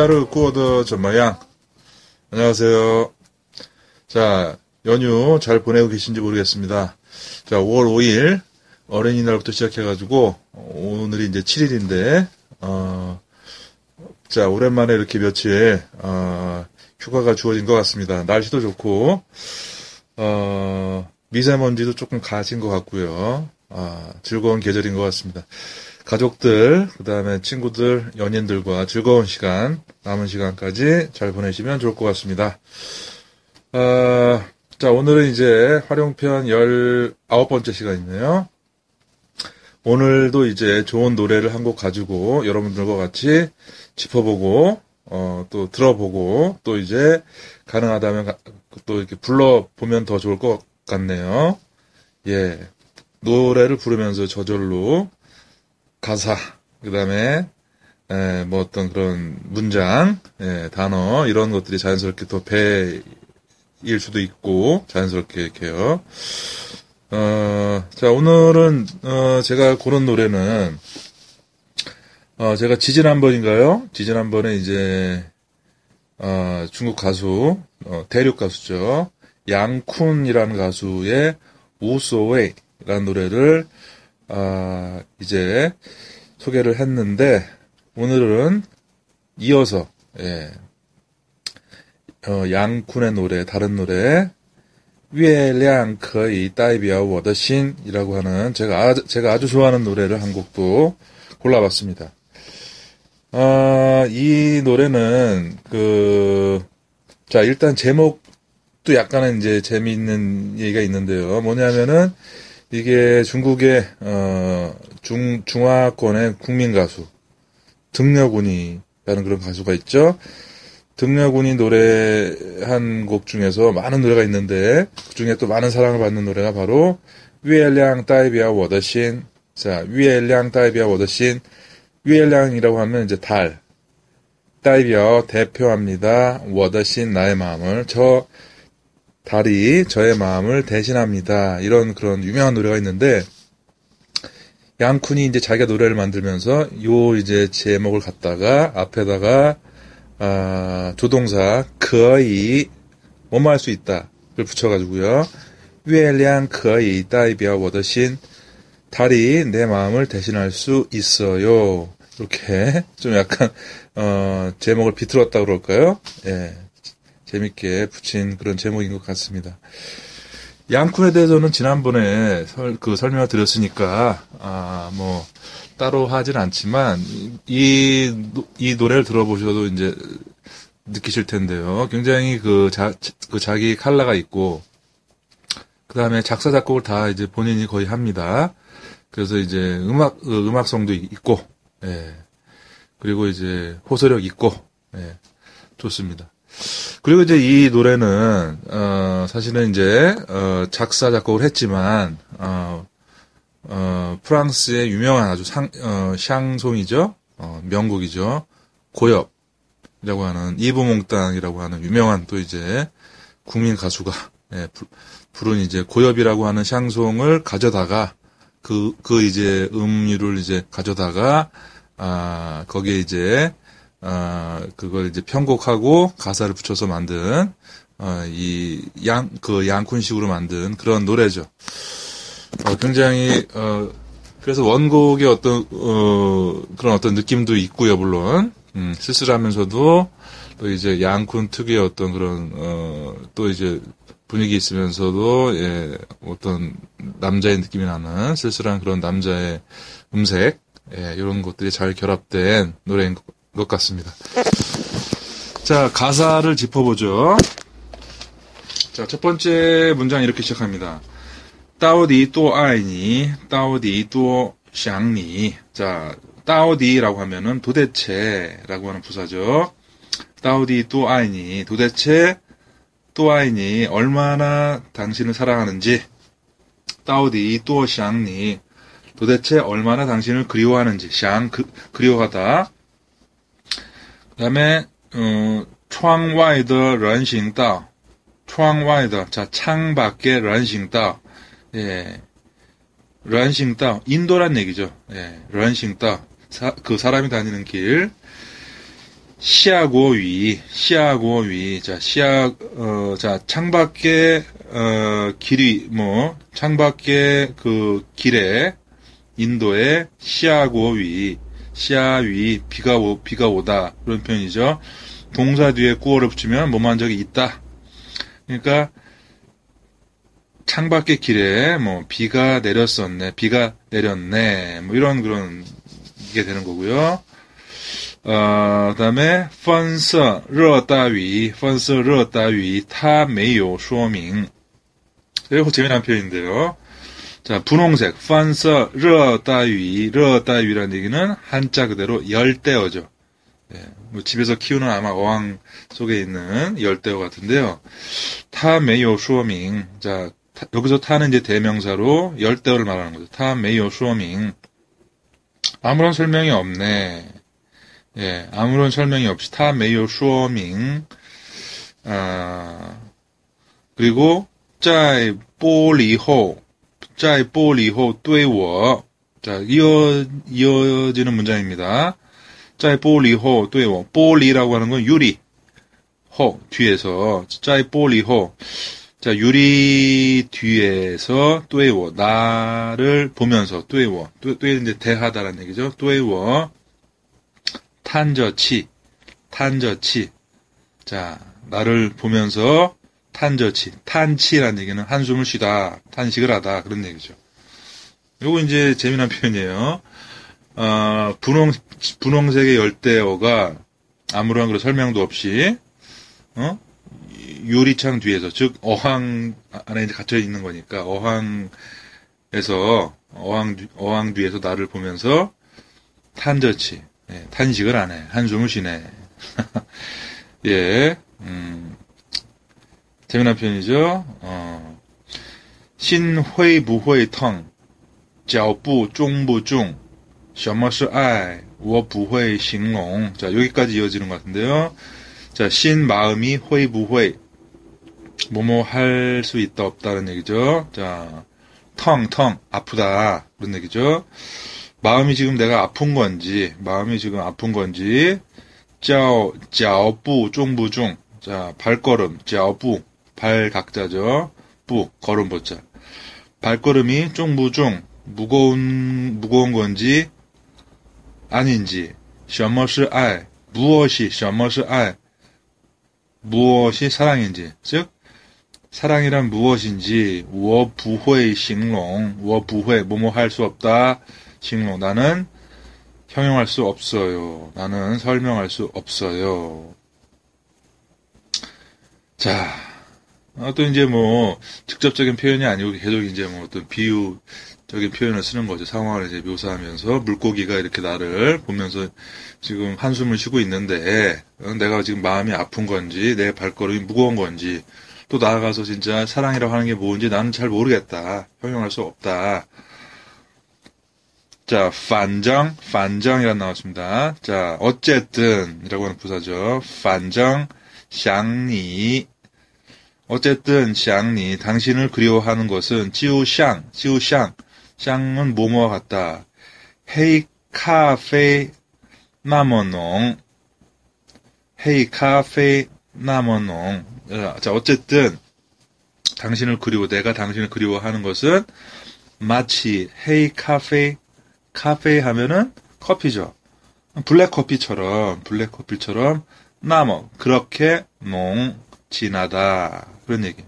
하루 꾸어도 전마양. 안녕하세요. 자, 연휴 잘 보내고 계신지 모르겠습니다. 자, 5월 5일 어린이날부터 시작해가지고 오늘이 이제 7일인데, 어, 자, 오랜만에 이렇게 며칠, 어, 휴가가 주어진 것 같습니다. 날씨도 좋고, 어, 미세먼지도 조금 가진 것 같고요. 아, 즐거운 계절인 것 같습니다. 가족들, 그 다음에 친구들, 연인들과 즐거운 시간, 남은 시간까지 잘 보내시면 좋을 것 같습니다. 아, 자, 오늘은 이제 활용편 19번째 시간이네요. 오늘도 이제 좋은 노래를 한 곡 가지고 여러분들과 같이 짚어보고, 어, 또 들어보고, 또 이제 가능하다면 가- 또 이렇게 불러보면 더 좋을 것 같네요. 예. 노래를 부르면서 저절로 가사, 그 다음에, 에, 뭐 어떤 그런 문장, 예, 단어, 이런 것들이 자연스럽게 더 배일 수도 있고, 자연스럽게 이렇게요. 어, 자, 오늘은, 어, 제가 고른 노래는, 어, 제가 지지난번인가요? 지지난번에 이제, 어, 중국 가수, 어, 대륙 가수죠. 양쿤이라는 가수의 우소웨이라는 노래를, 아, 이제 소개를 했는데, 오늘은 이어서, 예, 어, 양쿤의 노래, 다른 노래, 月亮可以代表我的心이라고 하는 제가 아주, 제가 아주 좋아하는 노래를 한 곡도 골라봤습니다. 아, 이 노래는 그, 자, 일단 제목도 약간은 이제 재미있는 얘기가 있는데요. 뭐냐면은 이게 중국의 어, 중 중화권의 국민 가수 등려군이라는 그런 가수가 있죠. 등려군이 노래한 곡 중에서 많은 노래가 있는데 그 중에 또 많은 사랑을 받는 노래가 바로 위엘량 따이비아 워더신. 자 위엘량 따이비아 워더신. 위엘량이라고 하면 이제 달. 따이비아 대표합니다. 워더신 나의 마음을. 저 달이 저의 마음을 대신합니다. 이런 그런 유명한 노래가 있는데 양쿤이 이제 자기가 노래를 만들면서 요 이제 제목을 갖다가 앞에다가 아, 조동사 거의 뭐뭐 할 수 있다를 붙여가지고요. 위엘량 거의 따이비아 워더신 달이 내 마음을 대신할 수 있어요. 이렇게 좀 약간 어, 제목을 비틀었다 그럴까요? 예. 재밌게 붙인 그런 제목인 것 같습니다. 양쿤에 대해서는 지난번에 설, 그 설명을 드렸으니까, 아, 뭐, 따로 하진 않지만, 이, 노- 이 노래를 들어보셔도 이제 느끼실 텐데요. 굉장히 그 자, 그 자기 칼라가 있고, 그 다음에 작사, 작곡을 다 이제 본인이 거의 합니다. 그래서 이제 음악, 어, 음악성도 있고, 예. 그리고 이제 호소력 있고, 예. 좋습니다. 그리고 이제 이 노래는 어, 사실은 이제 어, 작사 작곡을 했지만 어, 어, 프랑스의 유명한 아주 상, 어, 샹송이죠, 어, 명곡이죠, 고엽이라고 하는 이브몽땅이라고 하는 유명한 또 이제 국민 가수가 예, 부, 부른 이제 고엽이라고 하는 샹송을 가져다가 그, 그 이제 음유를 이제 가져다가 아 거기에 이제 아, 그걸 이제 편곡하고 가사를 붙여서 만든, 어, 이, 양, 그 양쿤식으로 만든 그런 노래죠. 어, 굉장히, 어, 그래서 원곡의 어떤, 어, 그런 어떤 느낌도 있고요, 물론. 음, 쓸쓸하면서도 또 이제 양쿤 특유의 어떤 그런, 어, 또 이제 분위기 있으면서도, 예, 어떤 남자의 느낌이 나는 쓸쓸한 그런 남자의 음색, 예, 이런 것들이 잘 결합된 노래인 것 같습니다. 자, 가사를 짚어보죠. 자, 첫 번째 문장 이렇게 시작합니다. 따오디 또 아이니, 따오디 또 샹니. 자, 따오디라고 하면은 도대체라고 하는 부사죠. 따오디 또 아이니, 도대체 또 아이니, 얼마나 당신을 사랑하는지. 따오디 또 샹니, 도대체 얼마나 당신을 그리워하는지. 샹, 그, 그리워하다. 다음에 어, 창外의 런싱다. 창外의 자, 창밖에 런싱다. 예. 런싱다. 인도란 얘기죠. 예. 런싱다. 그 사람이 다니는 길. 시아고위, 시아고위, 자, 시아, 어, 자, 창밖에, 어, 길이, 뭐, 창밖에 그 길에, 인도의 시아고위, 시아위 비가 오, 비가 오다 그런 표현이죠. 동사 뒤에 구어를 붙이면 뭐만 적이 있다. 그러니까 창밖의 길에 뭐 비가 내렸었네, 비가 내렸네, 뭐 이런 그런 게 되는 거고요. 어, 그다음에 펀서 러다위 펀서 러다위 타 메요 쇼밍. 이거 재미난 표현인데요. 자, 분홍색, 펀서, 르따위, 르따위라는 얘기는 한자 그대로 열대어죠. 네, 뭐 집에서 키우는 아마 어항 속에 있는 열대어 같은데요. 它没有说明. 자, 它, 여기서 타는 이제 대명사로 열대어를 말하는 거죠. 它没有说明. 아무런 설명이 없네. 예, 아무런 설명이 없이 它没有说明. 아, 그리고 짜이 뽀리호 在玻璃后对我. 자, 이어 이어지는 문장입니다. 在玻璃后对我.玻璃라고 하는 건 유리. 호 뒤에서 在玻璃后. 자, 유리 뒤에서 对我 나를 보면서 对我. 对 이제 대하다라는 얘기죠. 对我 탄저치, 탄저치. 자, 나를 보면서 탄저치, 탄치라는 얘기는 한숨을 쉬다, 탄식을 하다, 그런 얘기죠. 요거 이제 재미난 표현이에요. 어, 분홍, 분홍색의 열대어가 아무런 그런 설명도 없이, 어? 유리창 뒤에서, 즉, 어항 안에 이제 갇혀 있는 거니까, 어항에서, 어항, 어항 뒤에서 나를 보면서 탄저치, 예, 탄식을 안 해. 한숨을 쉬네. 예, 음, 재미난 표현이죠. 어, 신회 부회 텅, 脚步中不中,什么是爱?我不会形容. 자, 여기까지 이어지는 것 같은데요. 자, 신 마음이 회 부회. 뭐뭐 할 수 있다 없다는 얘기죠. 자, 텅, 텅, 아프다. 그런 얘기죠. 마음이 지금 내가 아픈 건지, 마음이 지금 아픈 건지, 脚, 脚步, 중부중. 자, 발걸음, 脚步, 발 각자죠. 부, 걸음 보자. 발걸음이 중부중, 무거운, 무거운 건지, 아닌지, 什么是爱, 무엇이, 什么是爱, 무엇이 사랑인지, 즉, 사랑이란 무엇인지, 我不会形容,我不会, 뭐뭐 할 수 없다, 싱로 나는 형용할 수 없어요. 나는 설명할 수 없어요. 자, 어, 또 이제 뭐 직접적인 표현이 아니고 계속 이제 뭐 어떤 비유적인 표현을 쓰는 거죠. 상황을 이제 묘사하면서 물고기가 이렇게 나를 보면서 지금 한숨을 쉬고 있는데 어, 내가 지금 마음이 아픈 건지 내 발걸음이 무거운 건지 또 나아가서 진짜 사랑이라고 하는 게 뭔지 나는 잘 모르겠다. 형용할 수 없다. 자, 반정, 반정이라 나왔습니다. 자, 어쨌든 이라고 하는 부사죠. 반정, 샹니. 어쨌든 샹니, 당신을 그리워하는 것은 지우샹, 지우샹. 샹은 뭐뭐와 같다. 헤이 카페 나머농. 헤이 카페 나머농. 자, 어쨌든 당신을 그리워 내가 당신을 그리워하는 것은 마치 헤이 카페 카페 하면은 커피죠. 블랙 커피처럼 블랙 커피처럼 那么 그렇게 浓 진하다 그런 얘기.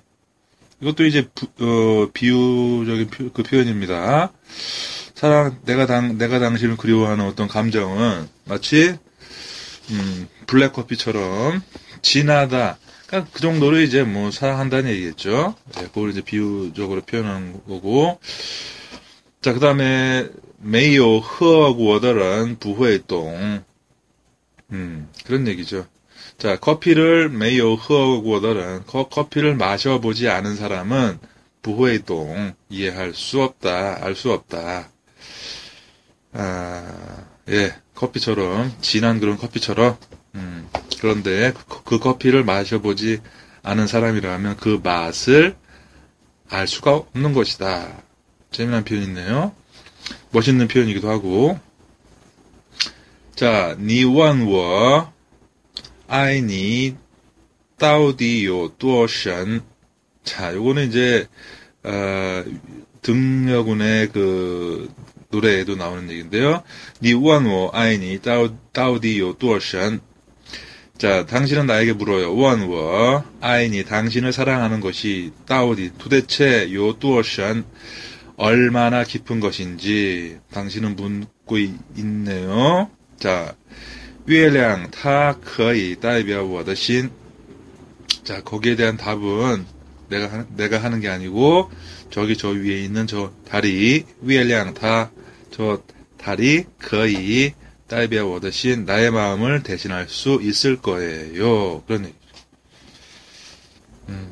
이것도 이제 부, 어, 비유적인 표, 그 표현입니다. 사랑 내가 당 내가 당신을 그리워하는 어떤 감정은 마치 음, 블랙 커피처럼 진하다. 그러니까 그 정도로 이제 뭐 사랑한다는 얘기겠죠. 네, 그걸 이제 비유적으로 표현한 거고. 자, 그 다음에, 메이오, 허하고 워더란 부호의 똥. 음, 그런 얘기죠. 자, 커피를 메이오 흐어고더는 커피를 마셔보지 않은 사람은 부호의동 이해할 수 없다, 알 수 없다. 아, 예, 커피처럼 진한 그런 커피처럼. 음, 그런데 그, 그 커피를 마셔보지 않은 사람이라면 그 맛을 알 수가 없는 것이다. 재미난 표현이 있네요. 멋있는 표현이기도 하고. 자, 니완워 爱你到底有多深? 자, 요거는 이제 어, 등려군의 그 노래에도 나오는 얘기인데요. 你问我 爱你到底有多深? 자, 당신은 나에게 물어요. 问我 爱你 당신을 사랑하는 것이 到底 도대체 有多深 얼마나 깊은 것인지 당신은 묻고 있네요. 자, 月亮它可以代表我的心. 자, 거기에 대한 답은 내가 하- 내가 하는 게 아니고 저기 저 위에 있는 저 달이 月亮它저 달이 可以代表我的心 나의 마음을 대신할 수 있을 거예요. 그런 얘기죠. 음.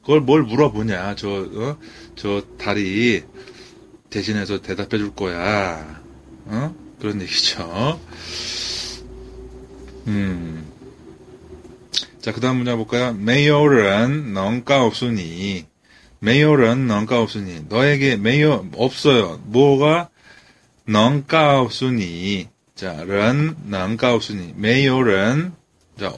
그걸 뭘 물어보냐? 저 어? 저 달이 대신해서 대답해 줄 거야. 어? 그런 얘기죠. 음. 자, 그 다음 문제 볼까요? 메이어는 넌가 없으니. 메이어는 넌가 없으니. 너에게 메이어 없어요. 뭐가 넌가 없으니. 자, 런 넌가 없으니. 메이어는 자,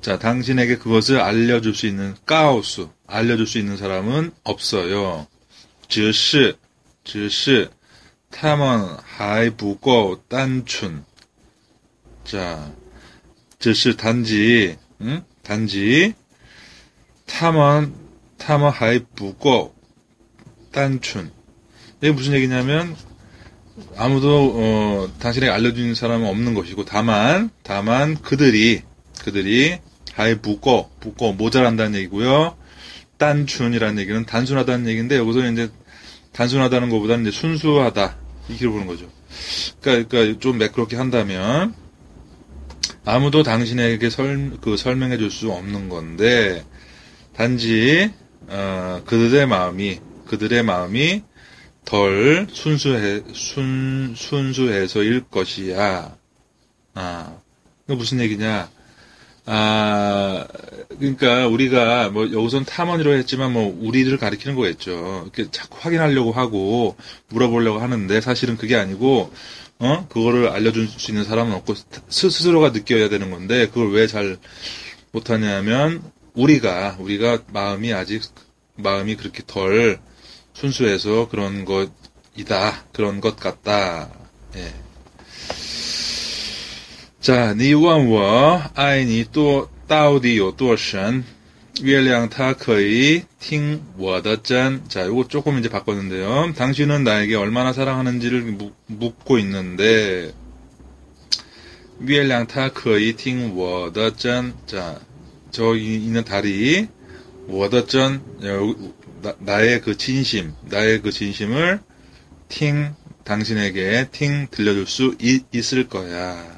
자, 당신에게 그것을 알려줄 수 있는 까우스 알려줄 수 있는 사람은 없어요. 즉시 즉시 他们还不够单纯. 자, 只是 단지, 응? 단지, 他们,他们还不够单纯. 이게 무슨 얘기냐면, 아무도, 어, 당신에게 알려주는 사람은 없는 것이고, 다만, 다만, 그들이, 그들이, 하이 부고, 부고, 모자란다는 얘기고요. 단춘이라는 얘기는 단순하다는 얘기인데, 여기서 이제, 단순하다는 것보다는 이제 순수하다. 이렇게 보는 거죠. 그러니까, 그러니까 좀 매끄럽게 한다면, 아무도 당신에게 설, 그 설명해 줄 수 없는 건데, 단지, 어, 그들의 마음이, 그들의 마음이 덜 순수해, 순, 순수해서일 것이야. 아, 이거 무슨 얘기냐. 아, 그러니까 우리가 뭐 여기선 탐험이라고 했지만 뭐 우리를 가리키는 거겠죠. 이렇게 자꾸 확인하려고 하고 물어보려고 하는데 사실은 그게 아니고 어 그거를 알려줄 수 있는 사람은 없고 스- 스스로가 느껴야 되는 건데 그걸 왜 잘 못하냐면 우리가 우리가 마음이 아직 마음이 그렇게 덜 순수해서 그런 것이다 그런 것 같다. 예. 자，你问我爱你多到底有多深？月亮它可以听我的真。 자, 요거 조금 이제 바꿨는데요. 당신은 나에게 얼마나 사랑하는지를 묻- 묻고 있는데, 月亮它可以听我的真. 자, 저기 있는 달이 我的真, 나, 나의 그 진심, 나의 그 진심을 听, 당신에게 听 들려줄 수 있, 있을 거야.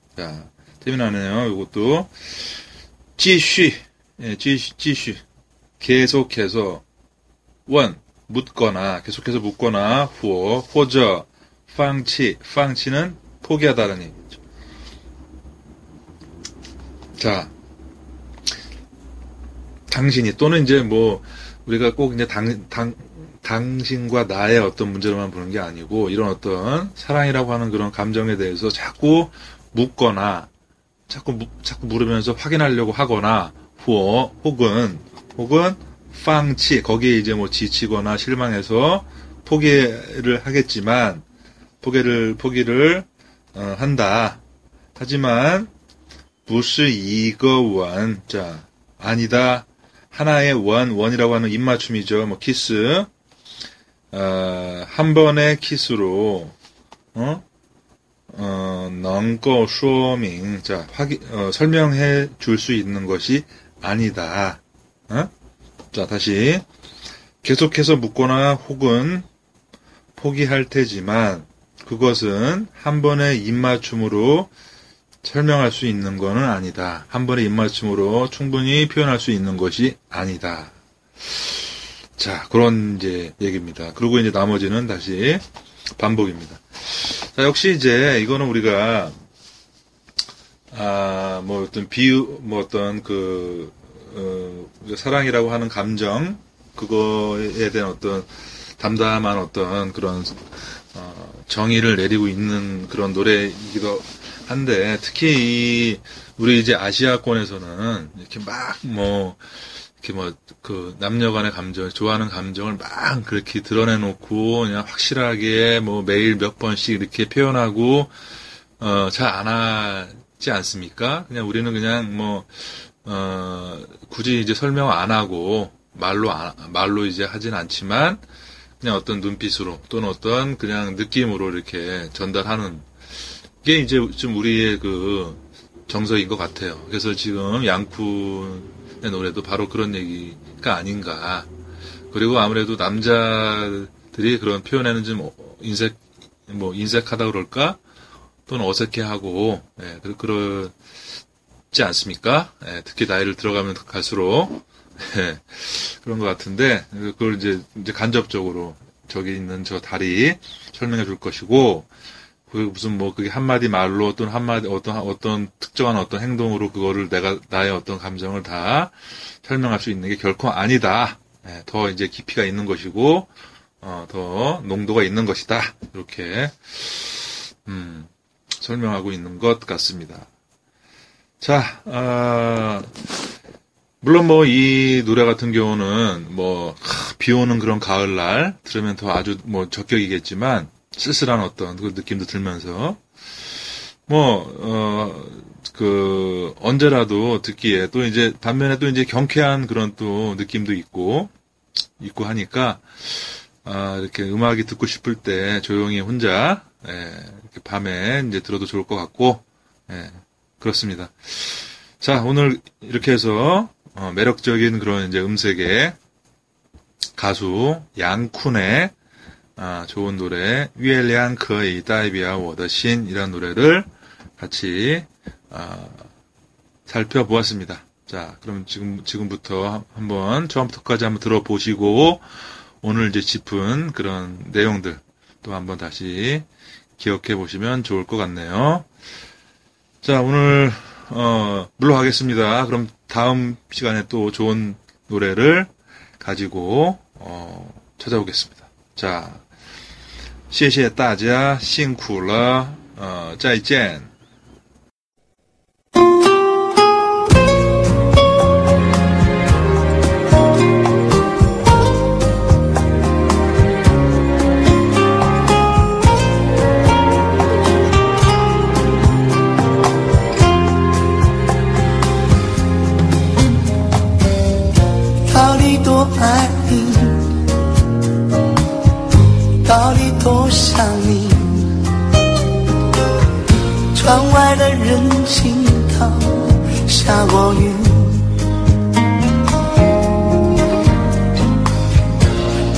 자, 재미나네요. 이것도 지쉬, 예, 지쉬, 지쉬. 계속해서 원 묻거나 계속해서 묻거나 후어 호저 방치 방치는 포기하다는 얘기죠. 자, 당신이 또는 이제 뭐 우리가 꼭 이제 당, 당, 당신과 나의 어떤 문제로만 보는 게 아니고 이런 어떤 사랑이라고 하는 그런 감정에 대해서 자꾸 묻거나 자꾸 자꾸 물으면서 확인하려고 하거나 或 혹은 혹은 放弃 거기에 이제 뭐 지치거나 실망해서 포기를 하겠지만 포기를 포기를 어, 한다. 하지만 不是一个吻자 아니다 하나의 吻 吻이라고 하는 입맞춤이죠. 뭐 키스 어, 한 번의 키스로 어? 어, 넌거 쇼밍 자 확인 어, 설명해 줄 수 있는 것이 아니다. 어? 자 다시 계속해서 묻거나 혹은 포기할 테지만 그것은 한 번의 입맞춤으로 설명할 수 있는 것은 아니다. 한 번의 입맞춤으로 충분히 표현할 수 있는 것이 아니다. 자, 그런 이제 얘기입니다. 그리고 이제 나머지는 다시 반복입니다. 자, 역시 이제 이거는 우리가 아, 뭐 어떤 비유, 뭐 어떤 그, 어, 사랑이라고 하는 감정, 그거에 대한 어떤 담담한 어떤 그런, 어, 정의를 내리고 있는 그런 노래이기도 한데, 특히 이, 우리 이제 아시아권에서는 이렇게 막 뭐, 이렇게 뭐, 그, 남녀 간의 감정, 좋아하는 감정을 막 그렇게 드러내놓고, 그냥 확실하게 뭐 매일 몇 번씩 이렇게 표현하고, 어, 잘 안 하지 않습니까? 그냥 우리는 그냥 뭐, 어, 굳이 이제 설명 안 하고, 말로, 안- 말로 이제 하진 않지만, 그냥 어떤 눈빛으로 또는 어떤 그냥 느낌으로 이렇게 전달하는 게 이제 좀 우리의 그 정서인 것 같아요. 그래서 지금 양쿤의 노래도 바로 그런 얘기가 아닌가. 그리고 아무래도 남자들이 그런 표현에는 좀 인색, 뭐 인색하다 그럴까? 또는 어색해하고, 예, 그, 그러지 않습니까? 예, 특히 나이를 들어가면 갈수록, 예, 그런 것 같은데, 그걸 이제, 이제 간접적으로 저기 있는 저 다리 설명해 줄 것이고, 그 무슨 뭐 그게 한마디 말로 또는 한마디 어떤 어떤 특정한 어떤 행동으로 그거를 내가 나의 어떤 감정을 다 설명할 수 있는 게 결코 아니다. 예, 더 이제 깊이가 있는 것이고 어, 더 농도가 있는 것이다. 이렇게 음, 설명하고 있는 것 같습니다. 자, 아, 물론 뭐 이 노래 같은 경우는 뭐 비 오는 그런 가을날 들으면 더 아주 뭐 적격이겠지만 쓸쓸한 어떤 그 느낌도 들면서 뭐 어 그 언제라도 듣기에 또 이제 반면에 또 이제 경쾌한 그런 또 느낌도 있고 있고 하니까 아 이렇게 음악이 듣고 싶을 때 조용히 혼자 예, 이렇게 밤에 이제 들어도 좋을 것 같고 예, 그렇습니다. 자 오늘 이렇게 해서 어, 매력적인 그런 이제 음색의 가수 양쿤의 아, 좋은 노래 위엘리안 그의 다이비아 워더신 이런 노래를 같이 아, 살펴보았습니다. 자, 그럼 지금 지금부터 한번 처음부터까지 한번 들어보시고 오늘 이제 짚은 그런 내용들 또 한번 다시 기억해 보시면 좋을 것 같네요. 자, 오늘 어, 물러가겠습니다. 그럼 다음 시간에 또 좋은 노래를 가지고 어, 찾아오겠습니다. 자, 谢谢大家，辛苦了，呃，再见。到底多爱你，到底想你。窗外的人行道下过雨，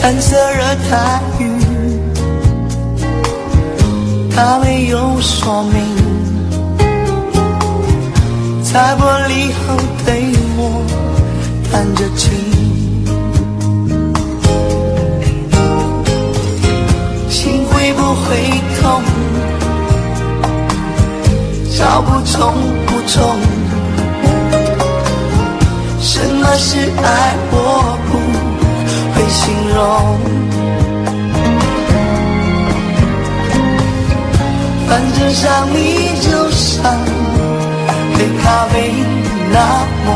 蓝色热带雨，它没有说明，在玻璃后对我弹着琴。会痛？找不中不中。什么是爱？我不会形容。反正想你就像黑咖啡那么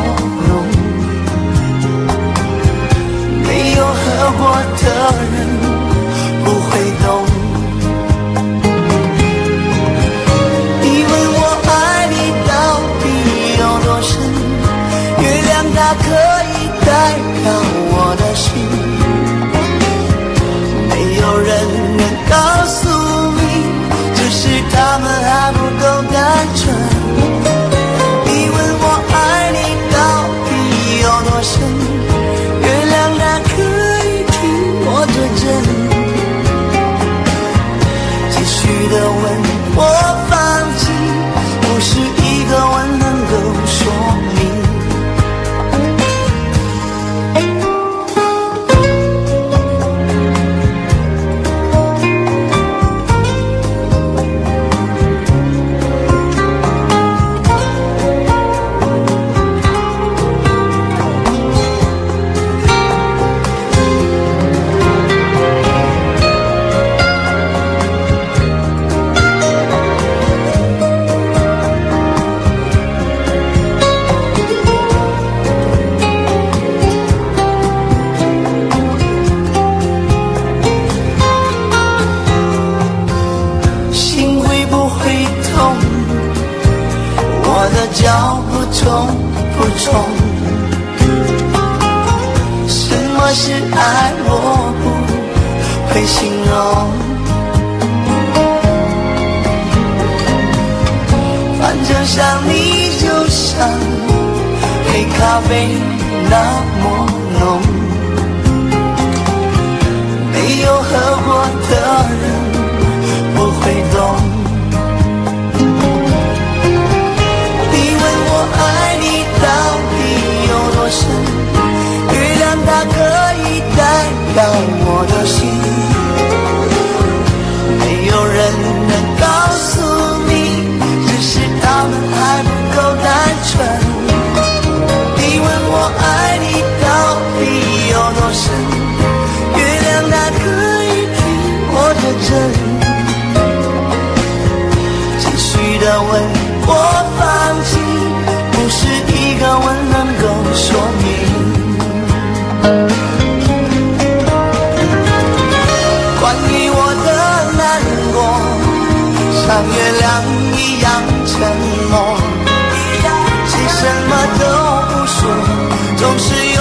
浓。没有喝过的人想想你就像黑咖啡那么浓，没有喝过的人不会懂。你问我爱你到底有多深？月亮它可以代表我的心，的吻我放弃，不是一个吻能够说明。关于我的难过，像月亮一样沉默，谁什么都不说，总是有